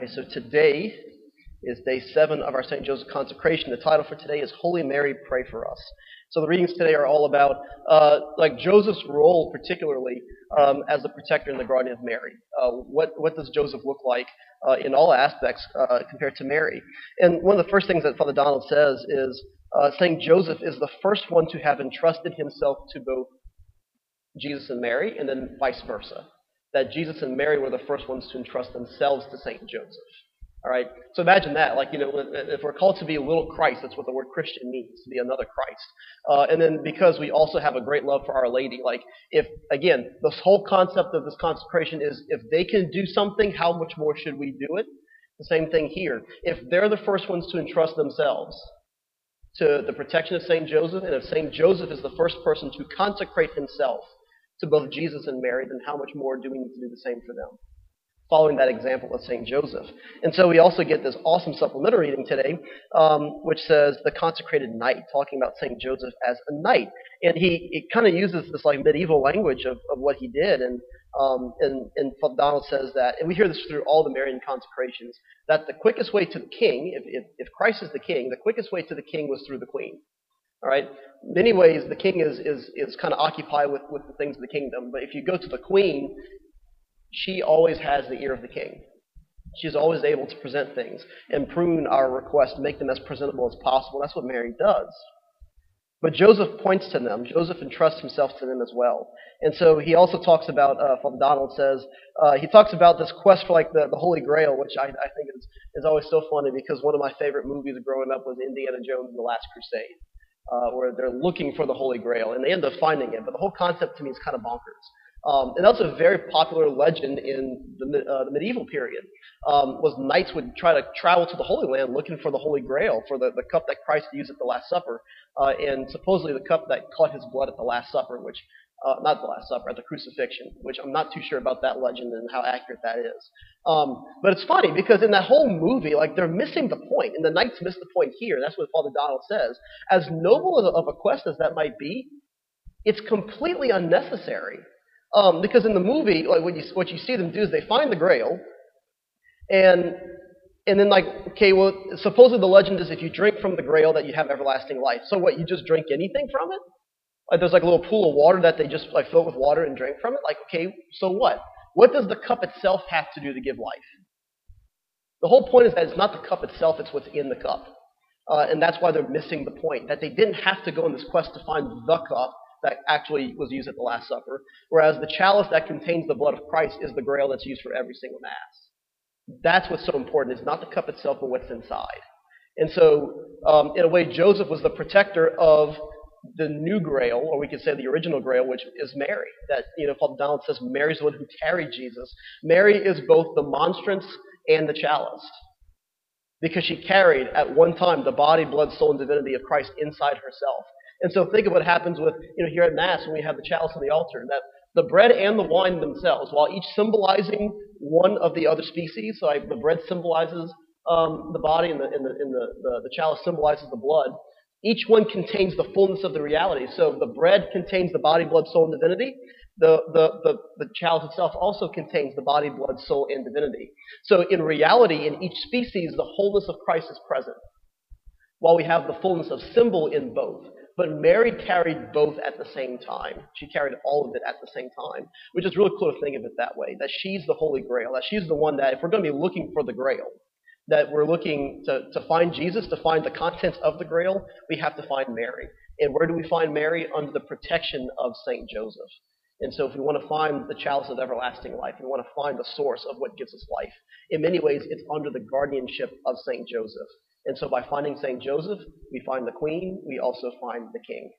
right, so today is day seven of our St. Joseph consecration. The title for today is Holy Mary, Pray for Us. So the readings today are all about, uh, like Joseph's role, particularly um, as the protector and the guardian of Mary. Uh, what what does Joseph look like uh, in all aspects uh, compared to Mary? And one of the first things that Father Donald says is uh, Saint Joseph is the first one to have entrusted himself to both Jesus and Mary, and then vice versa. That Jesus and Mary were the first ones to entrust themselves to Saint Joseph. All right. So imagine that. Like, you know, if we're called to be a little Christ, that's what the word Christian means, to be another Christ. Uh, and then because we also have a great love for Our Lady, like, if, again, this whole concept of this consecration is if they can do something, how much more should we do it? The same thing here. If they're the first ones to entrust themselves to the protection of St. Joseph, and if St. Joseph is the first person to consecrate himself to both Jesus and Mary, then how much more do we need to do the same for them? following that example of St. Joseph. And so we also get this awesome supplementary reading today, um, which says the consecrated knight, talking about St. Joseph as a knight. And he it kind of uses this like medieval language of, of what he did. And, um, and, and Donald says that, and we hear this through all the Marian consecrations, that the quickest way to the king, if, if, if Christ is the king, the quickest way to the king was through the queen. All right. Many ways, the king is is is kind of occupied with with the things of the kingdom. But if you go to the queen, she always has the ear of the king. She's always able to present things and prune our requests, make them as presentable as possible. That's what Mary does. But Joseph points to them. Joseph entrusts himself to them as well. And so he also talks about, uh, Father Donald says, uh, he talks about this quest for like the, the Holy Grail, which I, I think is, is always so funny because one of my favorite movies growing up was Indiana Jones and the Last Crusade, uh, where they're looking for the Holy Grail and they end up finding it. But the whole concept to me is kind of bonkers. Um, and that's a very popular legend in the, uh, the medieval period. Um, was knights would try to travel to the Holy Land looking for the Holy Grail, for the, the cup that Christ used at the Last Supper, uh, and supposedly the cup that caught his blood at the Last Supper, which uh, not the Last Supper, at the crucifixion, which I'm not too sure about that legend and how accurate that is. Um, but it's funny because in that whole movie, like they're missing the point, and the knights miss the point here. That's what Father Donald says. As noble of a quest as that might be, it's completely unnecessary. Um, because in the movie, like what you what you see them do is they find the Grail, and and then like okay, well supposedly the legend is if you drink from the Grail that you have everlasting life. So what? You just drink anything from it? Like there's like a little pool of water that they just like fill with water and drink from it. Like okay, so what? What does the cup itself have to do to give life? The whole point is that it's not the cup itself; it's what's in the cup. Uh, and that's why they're missing the point. That they didn't have to go on this quest to find the cup that actually was used at the Last Supper, whereas the chalice that contains the blood of Christ is the grail that's used for every single Mass. That's what's so important. It's not the cup itself, but what's inside. And so, um, in a way, Joseph was the protector of the new grail, or we could say the original grail, which is Mary. That, you know, Father Donald says Mary's the one who carried Jesus. Mary is both the monstrance and the chalice. Because she carried at one time the body, blood, soul, and divinity of Christ inside herself. And so think of what happens with, you know, here at Mass when we have the chalice on the altar, that the bread and the wine themselves, while each symbolizing one of the other species, so like the bread symbolizes um, the body and, the, and, the, and the, the, the chalice symbolizes the blood, each one contains the fullness of the reality. So the bread contains the body, blood, soul, and divinity. The, the, the, the chalice itself also contains the body, blood, soul, and divinity. So in reality, in each species, the wholeness of Christ is present, while we have the fullness of symbol in both. But Mary carried both at the same time. She carried all of it at the same time, which is really cool to think of it that way. That she's the Holy Grail. That she's the one that, if we're going to be looking for the Grail, that we're looking to, to find Jesus, to find the contents of the Grail, we have to find Mary. And where do we find Mary? Under the protection of Saint Joseph. And so, if we want to find the chalice of everlasting life, we want to find the source of what gives us life, in many ways, it's under the guardianship of Saint Joseph. And so by finding St. Joseph, we find the queen, we also find the king.